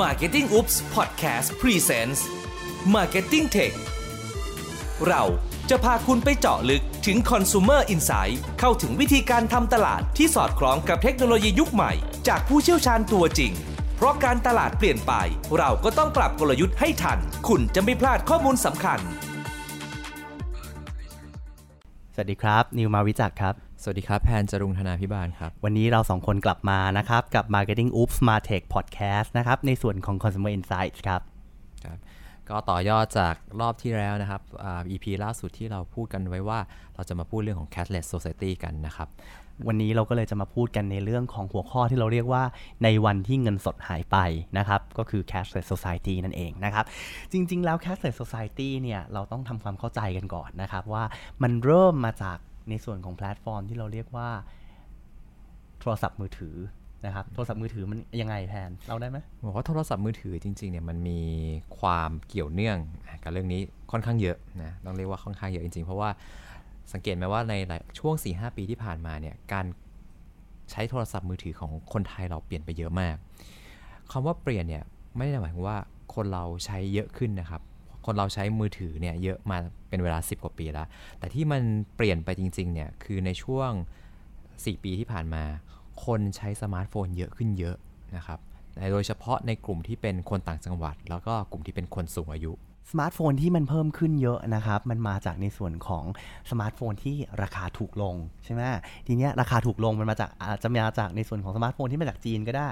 Marketing Oops Podcast Presents Marketing Tech เราจะพาคุณไปเจาะลึกถึง Consumer Insight เข้าถึงวิธีการทำตลาดที่สอดคล้องกับเทคโนโลยียุคใหม่ จากผู้เชี่ยวชาญตัวจริง เพราะการตลาดเปลี่ยนไป เราก็ต้องปรับกลยุทธ์ให้ทัน คุณจะไม่พลาดข้อมูลสำคัญ สวัสดีครับ นิวมาวิจักครับ สวัสดีครับ แพนจรุงธนาพิบาลครับ วันนี้เราสองคนกลับมานะครับ กับ Marketing Oops Smart Tech Podcast นะครับ ในส่วนของ Consumer Insights ครับครับ ก็ต่อยอดจากรอบที่แล้วนะครับอ่า EP ล่าสุดที่เราพูดกันไว้ว่า เราจะมาพูดเรื่องของ cashless society กันนะครับ วันนี้เราก็เลยจะมาพูดกันในเรื่องของหัวข้อที่เราเรียกว่าในวันที่เงินสดหายไปนะครับ ก็คือ cashless society นั่นเองนะครับ จริง ๆ แล้ว cashless society เนี่ยเราต้องทำความเข้าใจกันก่อนนะครับว่ามันเริ่มมาจาก ในส่วนของแพลตฟอร์มที่เราเรียกว่า โทรศัพท์มือถือนะครับ โทรศัพท์มือถือมันยังไงแทนเราได้ไหมบอกว่าโทรศัพท์มือถือจริงๆเนี่ยมันมีความเกี่ยวเนื่องกับเรื่องนี้ค่อนข้างเยอะนะต้องเรียกว่าค่อนข้างเยอะจริงๆ เพราะว่าสังเกตไหมว่าในช่วง 4-5 ปีที่ผ่านมาเนี่ยการใช้โทรศัพท์มือถือของคนไทยเราเปลี่ยนไปเยอะมากคำว่าเปลี่ยนเนี่ยไม่ได้หมายความว่าคนเราใช้เยอะขึ้นนะครับ คนเราใช้มือถือเนี่ยเยอะมาเป็นเวลา 10 กว่าปีแล้ว แต่ที่มันเปลี่ยนไปจริงๆเนี่ยคือในช่วง 4 ปีที่ผ่านมา คนใช้สมาร์ทโฟนเยอะขึ้นเยอะนะครับโดยเฉพาะในกลุ่มที่เป็นคนต่างจังหวัด แล้วก็กลุ่มที่เป็นคนสูงอายุสมาร์ทโฟนที่มันเพิ่มขึ้นเยอะนะครับ มันมาจากในส่วนของสมาร์ทโฟนที่ราคาถูกลงใช่ไหมทีเนี้ยราคาถูกลงมันมาจากอาจจะมาจากในส่วนของสมาร์ทโฟนที่มาจากจีนก็ได้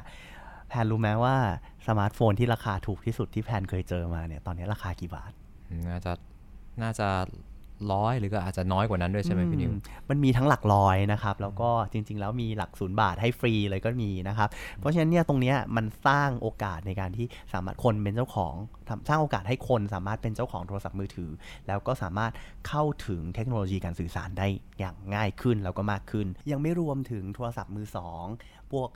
แพนรู้ไหมว่าสมาร์ทโฟนที่ราคาถูกที่สุดที่แพนเคยเจอมาเนี่ยตอนนี้ราคากี่บาท น่าจะน่าจะร้อยหรือก็อาจจะน้อยกว่านั้นด้วยใช่ไหมพี่นิวอืมมันมีทั้งหลักร้อยนะครับ แล้วก็จริง ๆ แล้วมีหลักศูนย์บาทให้ฟรีเลยก็มีนะครับ เพราะฉะนั้นเนี่ยตรงเนี้ยมันสร้างโอกาสในการที่สามารถคนเป็นเจ้าของทำสร้างโอกาสให้คนสามารถเป็นเจ้าของโทรศัพท์มือถือ แล้วก็สามารถเข้าถึงเทคโนโลยีการสื่อสารได้อย่างง่ายขึ้นแล้วก็มากขึ้น ยังไม่รวมถึงโทรศัพท์มือสองพวก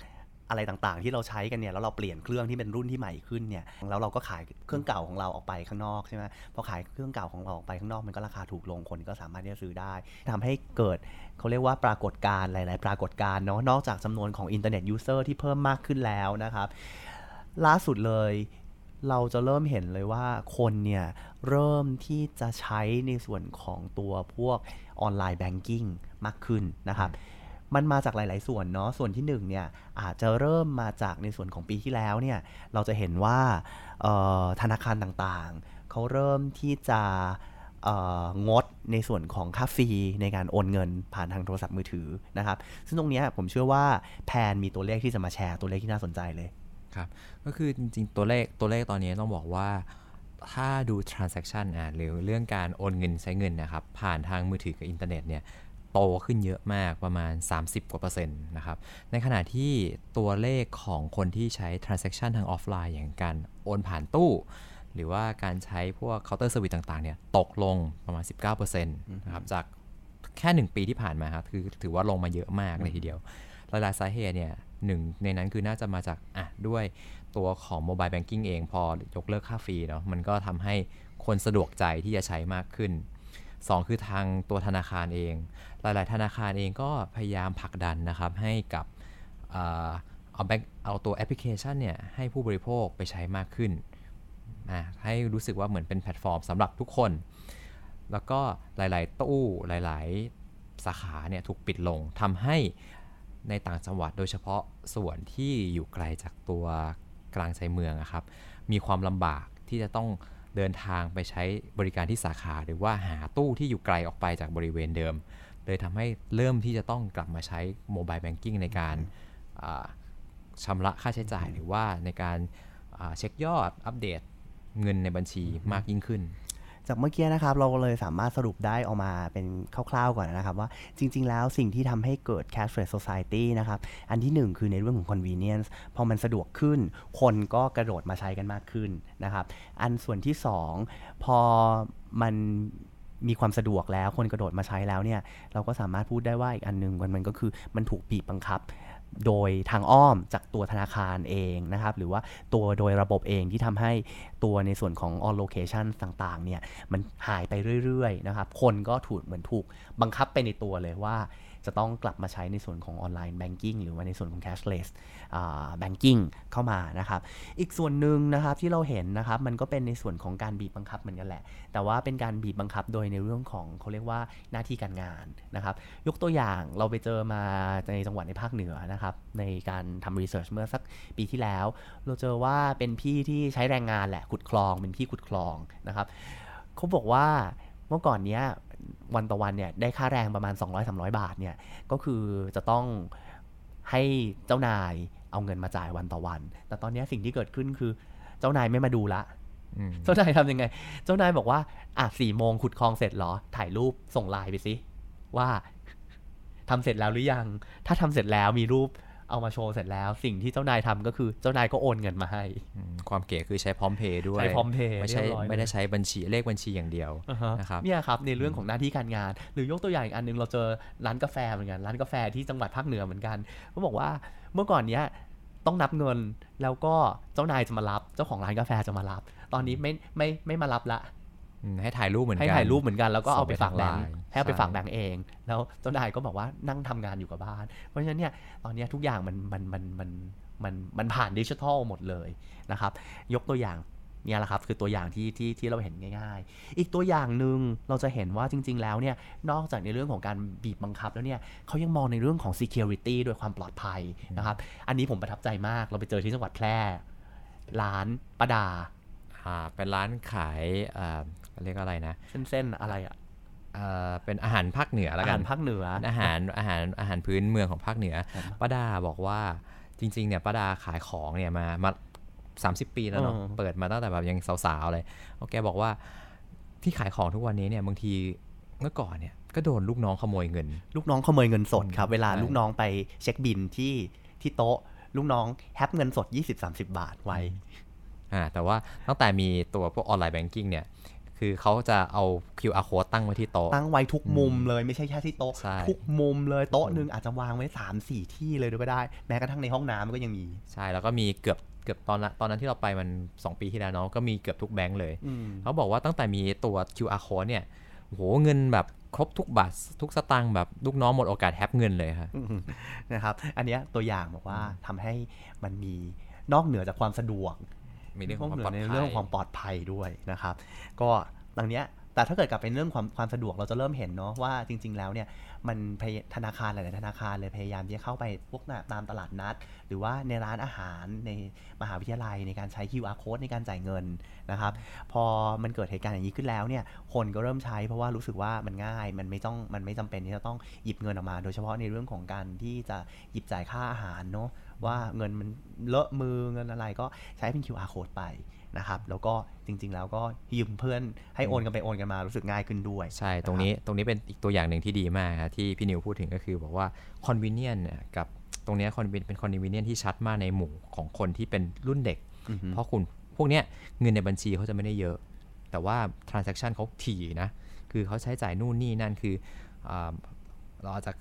อะไรต่างๆ ที่เราใช้กันเนี่ยแล้วเราเปลี่ยนเครื่องที่เป็นรุ่นที่ใหม่ขึ้นเนี่ยแล้วเราก็ขายเครื่องเก่าของเราออกไปข้างนอกใช่ไหมพอขายเครื่องเก่าของเราออกไปข้างนอกมันก็ราคาถูกลงคนก็สามารถที่จะซื้อได้ทำให้เกิดเขาเรียกว่าปรากฏการณ์หลาย ๆ ปรากฏการณ์เนาะนอกจากจำนวนของ internet user ที่เพิ่มมากขึ้นแล้วนะครับ ล่าสุดเลยเราจะเริ่มเห็นเลยว่าคนเนี่ยเริ่มที่จะใช้ในส่วนของตัวพวก online banking มากขึ้นนะครับ มันมาจากหลาย ๆ ส่วนเนาะส่วนที่หนึ่งเนี่ยอาจจะเริ่มมาจากในส่วนของปีที่แล้วเนี่ยเราจะเห็นว่าธนาคารต่างๆ เขาเริ่มที่จะงดในส่วนของค่า fee ในการโอนเงินผ่านทางโทรศัพท์มือถือนะครับ ซึ่งตรงนี้ผมเชื่อว่าแพนมีตัวเลขที่จะมาแชร์ตัวเลขที่น่าสนใจเลยครับก็คือจริงๆตัวเลขตัวเลขตอนนี้ต้องบอกว่าถ้าดู transaction อะหรือเรื่องการโอนเงินใช้เงินนะครับผ่านทางมือถือกับอินเทอร์เน็ตเนี่ย โตขึ้นเยอะมากประมาณ 30 กว่าเปอร์เซ็นต์นะครับ ในขณะที่ตัวเลขของคนที่ใช้ transaction ทางออฟไลน์อย่างการโอนผ่านตู้ หรือว่าการใช้พวก counter service ต่างๆเนี่ยตกลงประมาณ 19%นะครับจากแค่ 1 ปีที่ผ่านมาครับคือถือว่าลงมาเยอะมากเลยทีเดียว หลายๆสาเหตุเนี่ยหนึ่งในนั้นคือน่าจะมาจากอะด้วยตัวของโมบายแบงกิ้งเองพอยกเลิกค่าฟรีเนาะมันก็ทำให้คนสะดวกใจที่จะใช้มากขึ้น 2 คือทางตัวธนาคารเอง หลาย ๆ ธนาคารเองก็พยายามผลักดันนะครับให้กับเอาแบงเอาตัวแอปพลิเคชันเนี่ยให้ผู้บริโภคไปใช้มากขึ้น ให้รู้สึกว่าเหมือนเป็นแพลตฟอร์มสำหรับทุกคน แล้วก็หลาย ๆ ตู้หลาย ๆ สาขาเนี่ยถูกปิดลงทำให้ในต่างจังหวัดโดยเฉพาะส่วนที่อยู่ไกลจากตัวกลางใจเมืองอะครับ มีความลำบากที่จะต้อง เดินทางไปใช้บริการที่สาขา หรือว่าหาตู้ที่อยู่ไกลออกไปจากบริเวณเดิม เลยทำให้เริ่มที่จะต้องกลับมาใช้โมบายแบงกิ้งในการอ่าชำระค่าใช้จ่ายหรือว่าในการเช็คยอดอัปเดตเงินในบัญชีมากยิ่งขึ้น จากเมื่อกี้นะครับเราเลยสามารถสรุปได้ออกมาเป็นคร่าวๆก่อนนะครับว่าจริง ๆ แล้วสิ่งที่ทำให้เกิด cashless society นะครับ อันที่หนึ่งคือในเรื่องของ convenience พอมันสะดวกขึ้น คนก็กระโดดมาใช้กันมากขึ้นนะครับ อันส่วนที่สองพอมันมีความสะดวกแล้วคนกระโดดมาใช้แล้วเนี่ยเราก็สามารถพูดได้ว่าอีกอันหนึงมันมันก็คือมันถูกบีบบังคับ โดยทางอ้อมจากตัวธนาคารเองนะครับ หรือว่าตัวโดยระบบเองที่ทำให้ตัวในส่วนของ on location ต่างๆเนี่ยมันหายไปเรื่อยๆนะครับ คนก็ถูกเหมือนถูกบังคับไปในตัวเลยว่า จะต้องกลับมาใช้ในส่วนของ online banking หรือว่าในส่วนของ cashless แบงกิ้งเข้ามานะครับ อีกส่วนหนึ่งนะครับที่เราเห็นนะครับมันก็เป็นในส่วนของการบีบบังคับเหมือนกันแหละ แต่ว่าเป็นการบีบบังคับโดยในเรื่องของเขาเรียกว่าหน้าที่การงานนะครับยกตัวอย่างเราไปเจอมาในจังหวัดในภาคเหนือนะครับในการทำ research เมื่อสักปีที่แล้ว เราเจอว่าเป็นพี่ที่ใช้แรงงานแหละขุดคลองเป็นพี่ขุดคลองนะครับเขาบอกว่าเมื่อก่อนเนี้ย วันต่อวันเนี่ยได้ค่าแรงประมาณ 200-300 บาทเนี่ยก็คือจะต้องให้เจ้านายเอาเงินมาจ่ายวันต่อวัน แต่ตอนนี้สิ่งที่เกิดขึ้นคือเจ้านายไม่มาดูละอืมเจ้านายทำยังไง เจ้านายบอกว่า อะสี่โมงขุดคลองเสร็จเหรอ ถ่ายรูปส่งไลน์ไปสิว่าทำเสร็จแล้วหรือยัง ถ้าทำเสร็จแล้วมีรูป เอามาโชว์เสร็จแล้ว สิ่งที่เจ้านายทำก็คือเจ้านายก็โอนเงินมาให้อืมความเก๋คือใช้พร้อมเพย์ด้วยใช้ PromptPay ไม่ใช่เรียบร้อยเลยไม่ได้ใช้บัญชีเลขบัญชีอย่างเดียวอ่าฮะนะครับเนี่ยครับในเรื่องของหน้าที่การงาน หรือยกตัวอย่างอีกอันหนึงเราเจอร้านกาแฟเหมือนกันร้านกาแฟที่จังหวัดภาคเหนือเหมือนกันเขาบอกว่าเมื่อก่อนเนี้ยต้องนับเงินแล้วก็เจ้านายจะมารับ เจ้าของร้านกาแฟจะมารับ ตอนนี้ไม่ไม่ไม่มารับละอืม ให้ถ่ายรูปเหมือนกันให้ถ่ายรูปเหมือนกันแล้วก็เอาไปฝากแบงส่ค์งไปทางไลน์ให้เอาไปใช่ฝากแบงค์เอง แล้วเจ้านายก็บอกว่านั่งทำงานอยู่กับบ้าน เพราะฉะนั้นเนี่ยตอนเนี้ยทุกอย่างมันมันมันมันมันมันผ่านดิจิทัลหมดเลยนะครับ ยกตัวอย่างเนี่ยแหละครับคือตัวอย่างที่ที่ที่เราเห็นง่าย ๆ อีกตัวอย่างหนึ่งเราจะเห็นว่าจริง ๆ แล้วเนี่ยนอกจากในเรื่องของการบีบบังคับแล้วเนี่ยเขายังมองในเรื่องของ security ด้วยความปลอดภัยนะครับ อันนี้ผมประทับใจมากเราไปเจอที่จังหวัดแพร่ ร้านประดาอ่าเป็นร้านขายอ่า เรียกอะไรนะ เส้นๆอะไรอะอ่าเป็นอาหารภาคเหนือแล้วอากัหานรภาคเหนืออาหารอาหารอาหารพื้นเมืองของภาคเหนือครับป้าดาบอกว่าจริงๆเนี่ยป้าดาขายของเนี่ยมามาสามสิบปีแล้วเนาะอืมเปิดมาตั้งแต่แบบยังสาวๆเลยแล้วแกบอกว่าที่ขายของทุกวันนี้เนี่ยบางทีเมื่อก่อนเนี่ยก็โดนลูกน้องขโมยเงิน ลูกน้องขโมยเงินสดครับ เวลาใช่ลูกน้องไปเช็คบินที่ที่โต๊ะ ลูกน้องแฮปเงินสด 20-30 บาทไว้อ่าแต่ว่าตั้งแต่มีตัวพวกออนไลน์แบงกิ้งเนี่ย คือเขาจะเอา QR code ตั้งไว้ที่โต๊ะ ตั้งไว้ทุกมุมเลยไม่ใช่แค่ที่โต๊ะใช่ทุกมุมเลยโต๊ะหนึ่งอาจจะวางไว้ 3-4 ที่เลยก็ได้ แม้กระทั่งในห้องน้ำก็ยังมี ใช่แล้วก็มีเกือบเกือบตอนละตอนนั้นที่เราไปมัน 2 ปีที่แล้วเนาะก็มีเกือบทุกแบงก์เลยอืมเขาบอกว่าตั้งแต่มีตัว QR code เนี่ยโอ้โหเงินแบบครบทุกบาททุกสตางค์แบบลูกน้องหมดโอกาสแฮปเงินเลยครับอืมนะครับ อันเนี้ยตัวอย่างบอกว่าทำให้มันมีนอกเหนือจากความสะดวก มีเรื่องนขอองกความเหนืปลอดภัยอในเรื่องของความปลอดภัยด้วยนะครับ ก็ดังเนี้ยแต่ถ้าเกิดกลับเป็นเรื่องความความสะดวกเราจะเริ่มเห็นเนาะว่าจริง ๆ แล้วเนี่ยมันพยธนาคารหลายๆธนาคารเลยพยายามที่จะเข้าไปพวกน่ะตามตลาดนัด หรือว่าในร้านอาหารในมหาวิทยาลัยในการใช้ QR code ในการจ่ายเงินนะครับ พอมันเกิดเหตุการณ์อย่างนี้ขึ้นแล้วเนี่ยคนก็เริ่มใช้เพราะว่ารู้สึกว่ามันง่ายมันไม่ต้องมันไม่จำเป็นที่จะต้องหยิบเงินออกมา โดยเฉพาะในเรื่องของการที่จะหยิบจ่ายค่าอาหารเนาะ ว่าเงินมันเลอะมือเงินอะไรก็ใช้เป็น QR code ไปนะครับแล้วก็จริง ๆ แล้วก็ยืมเพื่อนให้โอนกันไปโอนกันมารู้สึกง่ายขึ้นด้วย ใช่ ตรงนี้ตรงนี้เป็นอีกตัวอย่างหนึ่งที่ดีมากครับที่พี่นิวพูดถึงก็คือบอกว่า convenient เนี่ยกับตรงเนี้ย conven- เป็น convenient ที่ชัดมากในหมู่ของคนที่เป็นรุ่นเด็กอือฮึเพราะคุณพวกเนี้ยเงินในบัญชีเขาจะไม่ได้เยอะ แต่ว่า transaction เขาถี่นะ คือเขาใช้จ่ายนู่นนี่นั่นคืออาเราอาจจะ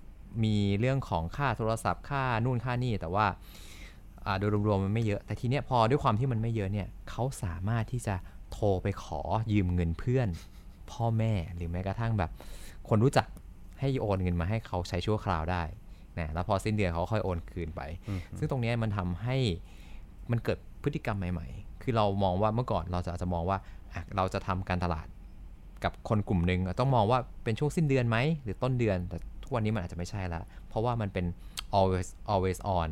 มีเรื่องของค่าโทรศัพท์ค่านู่นค่านี่แต่ว่าอ่าโดยรวมๆมันไม่เยอะ แต่ทีเนี้ยพอด้วยความที่มันไม่เยอะเนี่ยเขาสามารถที่จะโทรไปขอยืมเงินเพื่อน พ่อแม่หรือแม้กระทั่งแบบ คนรู้จักให้โอนเงินมาให้เขาใช้ชั่วคราวได้นะแล้วพอสิ้นเดือนเขาค่อยโอนคืนไป ซึ่งตรงเนี้ยมันทำให้มันเกิดพฤติกรรมใหม่ ๆ คือเรามองว่าเมื่อก่อนเราจะอาจจะมองว่าอะเราจะทำการตลาดกับคนกลุ่มหนึ่งต้องมองว่าเป็นช่วงสิ้นเดือนไหมหรือต้นเดือน แต่ทุก วันนี้มันอาจจะไม่ใช่ละเพราะว่ามันเป็น always always on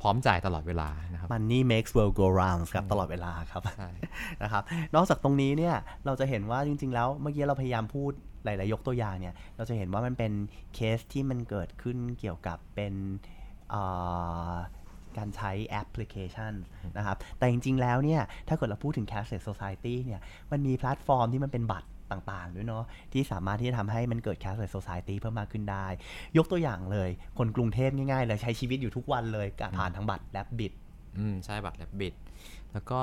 พร้อมจ่ายตลอดเวลานะครับ Money makes world go round ครับตลอดเวลาครับใช่นะครับ นอกจากตรงนี้เนี่ยเราจะเห็นว่าจริง ๆ แล้วเมื่อกี้เราพยายามพูดหลาย ๆ ยกตัวอย่างเนี่ย เราจะเห็นว่ามันเป็นเคสที่มันเกิดขึ้นเกี่ยวกับเป็นเอ่อการใช้แอปพลิเคชันนะครับ แต่จริง ๆ แล้วเนี่ย ถ้าเกิดเราพูดถึง cashless society เนี่ย มันมีแพลตฟอร์มที่มันเป็นบัตร ต่างๆด้วยเนาะที่สามารถที่จะทำให้มันเกิด cashless society เพิ่มมากขึ้นได้ ยกตัวอย่างเลย คนกรุงเทพง่ายๆเลยใช้ชีวิตอยู่ทุกวันเลยกับผ่านทางบัตร Rabbit อืมใช่บัตร Rabbit แล้วก็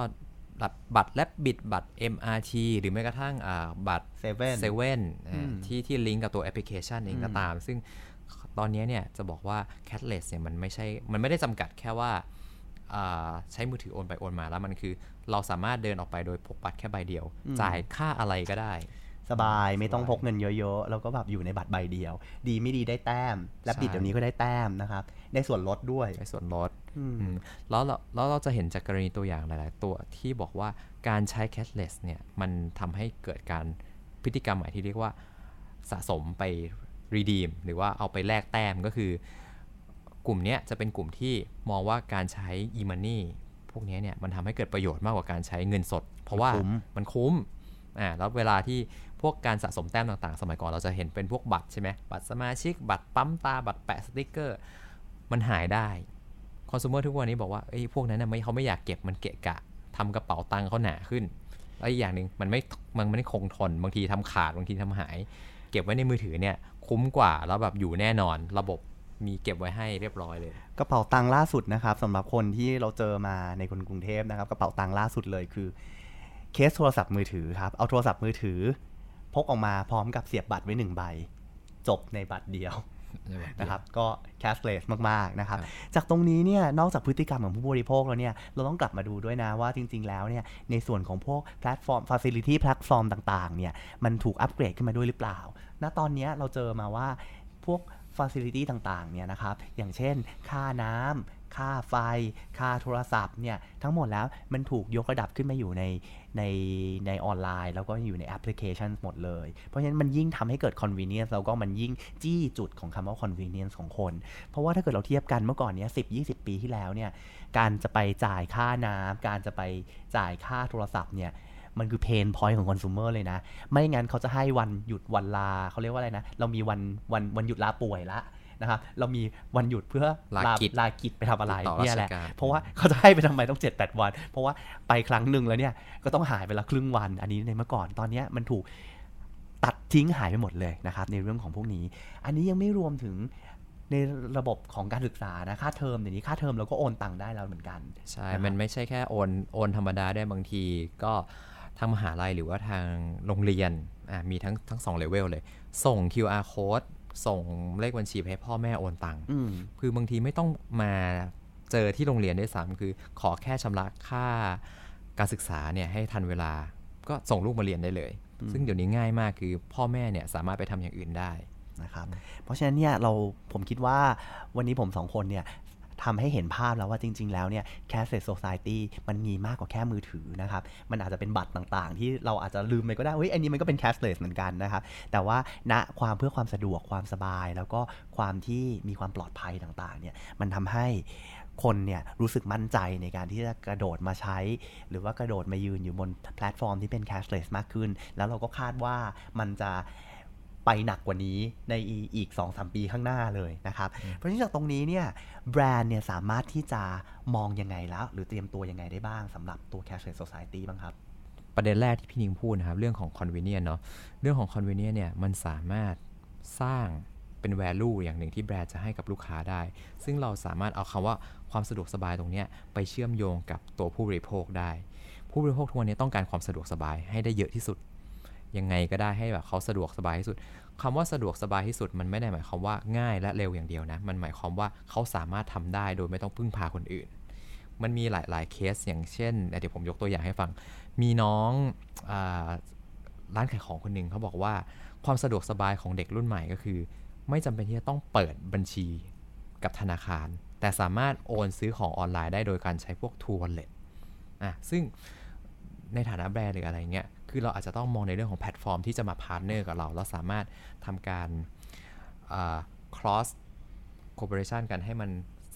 บัตรบัตร Rabbit บัตร MRT หรือแม้กระทั่งอ่าบัตร Seven เซเว่นอืมที่ที่ลิงก์กับตัวแอปพลิเคชันเองก็ตาม ซึ่งตอนนี้เนี่ยจะบอกว่า cashless เนี่ยมันไม่ใช่มันไม่ได้จำกัดแค่ว่าอ่า ใช้มือถือโอนไปโอนมาแล้วมันคือ เราสามารถเดินออกไปโดยพกบัตรแค่ใบเดียว จ่ายค่าอะไรก็ได้ สบายไม่ต้องพกเงินเยอะๆ แล้วก็แบบอยู่ในบัตรใบเดียว ดีไม่ดีได้แต้ม และบิดเดี๋ยวนี้ก็ได้แต้มนะครับได้ส่วนลดด้วยใช้ส่วนลดอืมอืมแล้วเราแล้วเราจะเห็นจากกรณีตัวอย่างหลาย ๆ ตัวที่บอกว่าการใช้ cashless เนี่ยมันทำให้เกิดการพฤติกรรมใหม่ที่เรียกว่าสะสมไป redeem หรือว่าเอาไปแลกแต้มก็คือ กลุ่มเนี้ยจะเป็นกลุ่มที่มองว่าการใช้ e-money พวกเนี้ยเนี่ยมันทำให้เกิดประโยชน์มากกว่าการใช้เงินสด เพราะว่าคุ้มมันคุ้มอ่าแล้วเวลาที่พวกการสะสมแต้มต่างๆ สมัยก่อนเราจะเห็นเป็นพวกบัตรใช่ไหมบัตรสมาชิก บัตรปั๊มตา บัตรแปะสติกเกอร์ มันหายได้คอน sumer ทุกวันนี้บอกว่าเอ้ยพวกนั้นนะไม่เขาไม่อยากเก็บมันเกะกะทำกระเป๋าตังค์เขาหนาขึ้นแล้วอีกอย่างหนึ่งมันไม่มันไม่ได้คงทนบางทีทำขาดบางทีทำหาย เก็บไว้ในมือถือเนี่ยคุ้มกว่าแล้วแบบอยู่แน่นอนระบบ มีเก็บไว้ให้เรียบร้อยเลย กระเป๋าตังค์ล่าสุดนะครับสำหรับคนที่เราเจอมาในคนกรุงเทพนะครับกระเป๋าตังค์ล่าสุดเลยคือ เคสโทรศัพท์มือถือครับเอาโทรศัพท์มือถือ พกออกมาพร้อมกับเสียบบัตรไว้หนึ่งใบ จบในบัตรเดียวนะครับก็ cashless มากๆนะครับครับจากตรงนี้เนี่ยนอกจากพฤติกรรมของผู้บริโภคแล้วเนี่ยเราต้องกลับมาดูด้วยนะว่าจริง ๆ แล้วเนี่ยในส่วนของพวกแพลตฟอร์ม facility แพลตฟอร์มต่างๆเนี่ยมันถูกอัปเกรดขึ้นมาด้วยหรือเปล่า ณตอนเนี้ยเราเจอมาว่าพวก facility ต่างๆเนี่ยนะครับ อย่างเช่น ค่าน้ำ ค่าไฟ ค่าโทรศัพท์เนี่ย ทั้งหมดแล้วมันถูกยกระดับขึ้นมาอยู่ในในในออนไลน์ แล้วก็อยู่ในแอปพลิเคชันหมดเลย เพราะฉะนั้นมันยิ่งทำให้เกิด convenience แล้วก็มันยิ่งจี้จุดของคำว่า convenience ของคน เพราะว่าถ้าเกิดเราเทียบกันเมื่อก่อนเนี้ยสิบยี่สิบปีที่แล้วเนี่ย การจะไปจ่ายค่าน้ำการจะไปจ่ายค่าโทรศัพท์เนี่ย มันคือเพนพอยต์ของคอน sumer เลยนะ ไม่งั้นเขาจะให้วันหยุดวันลาเขาเรียกว่าอะไรนะ เรามีวันวันวันหยุดลาป่วยละนะครับ เรามีวันหยุดเพื่อลากิจลากิจไปทำอะไรติดต่อเนี่ยแหละราชการเพราะว่าเขาจะให้ไปทำไมต้อง 7 8 วัน เพราะว่าไปครั้งหนึ่งแล้วเนี่ยก็ต้องหายไปละครึ่งวัน อันนี้ในเมื่อก่อนตอนเนี้ยมันถูกตัดทิ้งหายไปหมดเลยนะครับในเรื่องของพวกนี้ อันนี้ยังไม่รวมถึงในระบบของการศึกษานะค่าเทอมเดี๋ยวนี้ค่าเทอมเราก็โอนตังค์ได้แล้วเหมือนกัน ใช่นะครับมันไม่ใช่แค่โอนโอนธรรมดาได้บางทีก็ ทางมหาลัยหรือว่าทางโรงเรียนอะมีทั้งทั้งสองเลเวลเลย ส่ง QR code ส่งเลขบัญชีไปให้พ่อแม่โอนตังค์อืมคือบางทีไม่ต้องมาเจอที่โรงเรียนด้วยซ้ำคือ ขอแค่ชำระค่าการศึกษาเนี่ยให้ทันเวลาก็ส่งลูกมาเรียนได้เลย ซึ่งเดี๋ยวนี้ง่ายมากคือพ่อแม่เนี่ยสามารถไปทำอย่างอื่นได้นะครับเพราะฉะนั้นเนี่ยเราผมคิดว่าวันนี้ผมสองคนเนี่ย ทำให้เห็นภาพแล้วว่าจริง ๆ แล้วเนี่ย cashless society มันมีมากกว่าแค่มือถือนะครับ มันอาจจะเป็นบัตรต่างๆ ที่เราอาจจะลืมไปก็ได้เฮ้ยอันนี้มันก็เป็น cashless เหมือนกันนะครับ แต่ว่าณความเพื่อความสะดวกความสบาย แล้วก็ความที่มีความปลอดภัยต่างๆเนี่ยมันทำให้คนเนี่ยรู้สึกมั่นใจในการที่จะกระโดดมาใช้ หรือว่ากระโดดมายืนอยู่บนแพลตฟอร์มที่เป็น cashless มากขึ้น แล้วเราก็คาดว่ามันจะ ไปหนักกว่านี้ในอีก 2-3 ปีข้างหน้าเลยนะครับ เพราะฉะนั้นจากตรงนี้เนี่ยแบรนด์เนี่ยสามารถที่จะมองยังไงแล้ว หรือเตรียมตัวยังไงได้บ้างสำหรับตัว cashless society บ้างครับ ประเด็นแรกที่พี่นิงพูดนะครับ เรื่องของ convenience เนาะเรื่องของ convenience เนี่ยมันสามารถสร้างเป็น value อย่างหนึ่งที่แบรนด์จะให้กับลูกค้าได้ ซึ่งเราสามารถเอาคำว่าความสะดวกสบายตรงเนี้ยไปเชื่อมโยงกับตัวผู้บริโภคได้ ผู้บริโภคทุกวันนี้ต้องการความสะดวกสบายให้ได้เยอะที่สุด ยังไงก็ได้ให้แบบเขาสะดวกสบายที่สุดคำว่าสะดวกสบายที่สุดมันไม่ได้หมายความว่าง่ายและเร็วอย่างเดียวนะ มันหมายความว่าเขาสามารถทำได้โดยไม่ต้องพึ่งพาคนอื่น มันมีหลาย ๆ เคสอย่างเช่นเดี๋ยวผมยกตัวอย่างให้ฟัง มีน้องอร้านขายของคนหนึ่งเขาบอกว่าความสะดวกสบายของเด็กรุ่นใหม่ก็คือ ไม่จำเป็นที่จะต้องเปิดบัญชีกับธนาคาร แต่สามารถโอนซื้อของออนไลน์ได้โดยการใช้พวก True Wallet อะซึ่งในฐานะแบรนด์หรืออะไรเงี้ย คือเราอาจจะต้องมองในเรื่องของแพลตฟอร์มที่จะมา partner กับเราแล้วสามารถทำการ cross cooperation กันให้มัน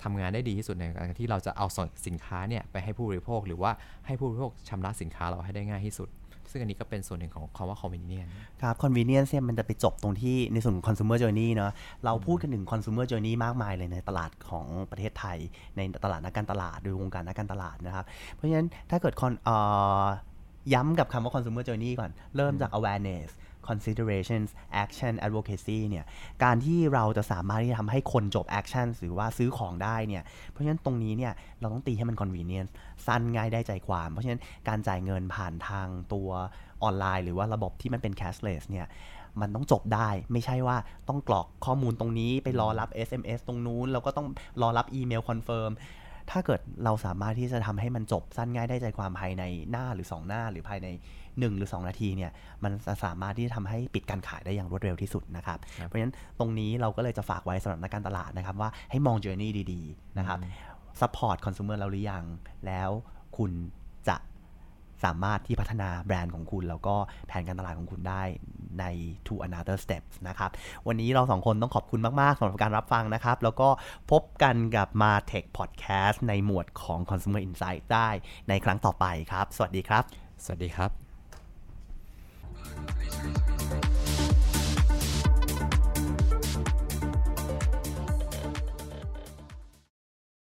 ทำงานได้ดีที่สุดในการที่เราจะเอาส่งสินค้าเนี่ยไปให้ผู้บริโภค หรือว่าให้ผู้บริโภคชำระสินค้าเราให้ได้ง่ายที่สุด ซึ่งอันนี้ก็เป็นส่วนหนึ่งของคำว่า convenience ครับ convenience เนี่ยมันจะไปจบตรงที่ในส่วนของ consumer journey เนอะเราพูดกันถึง consumer journey มากมายเลยในตลาดของประเทศไทย ในตลาดนักการตลาดโดยวงการนักการตลาดนะครับ เพราะฉะนั้นถ้าเกิด con เอ่อ ย้ำกับคำว่า consumer journey ก่อน เริ่มจาก awareness considerations action advocacy เนี่ย การที่เราจะสามารถที่จะทำให้คนจบ action หรือว่าซื้อของได้เนี่ย เพราะฉะนั้นตรงนี้เนี่ย เราต้องตีให้มัน convenience สั้นง่ายได้ใจความ เพราะฉะนั้นการจ่ายเงินผ่านทางตัวออนไลน์ หรือว่าระบบที่มันเป็น cashless เนี่ยมันต้องจบได้ไม่ใช่ว่าต้องกรอกข้อมูลตรงนี้ไปรอรับ SMS ตรงนู้น แล้วก็ต้องรอรับอีเมล confirm ถ้าเกิดเราสามารถที่จะทำให้มันจบสั้นง่ายได้ใจความภายในหน้าหรือ 2 หน้าหรือภายใน 1 หรือ 2 นาทีเนี่ยมันจะสามารถที่จะทำให้ปิดการขายได้อย่างรวดเร็วที่สุดนะครับเพราะฉะนั้นตรงนี้เราก็เลยจะฝากไว้สำหรับนักการตลาดนะครับว่าให้มอง journey ดี ๆ นะครับ support consumer เราหรือยังแล้วคุณจะ สามารถที่พัฒนาแบรนด์ของคุณ แล้วก็แผนการตลาดของคุณได้ใน To Another Steps นะครับ วันนี้เราสองคนต้องขอบคุณมาก ๆสำหรับการรับฟังนะครับ แล้วก็พบกันกับ Ma Tech Podcast ในหมวดของ Consumer Insight ได้ในครั้งต่อไปครับ สวัสดีครับ สวัสดีครับ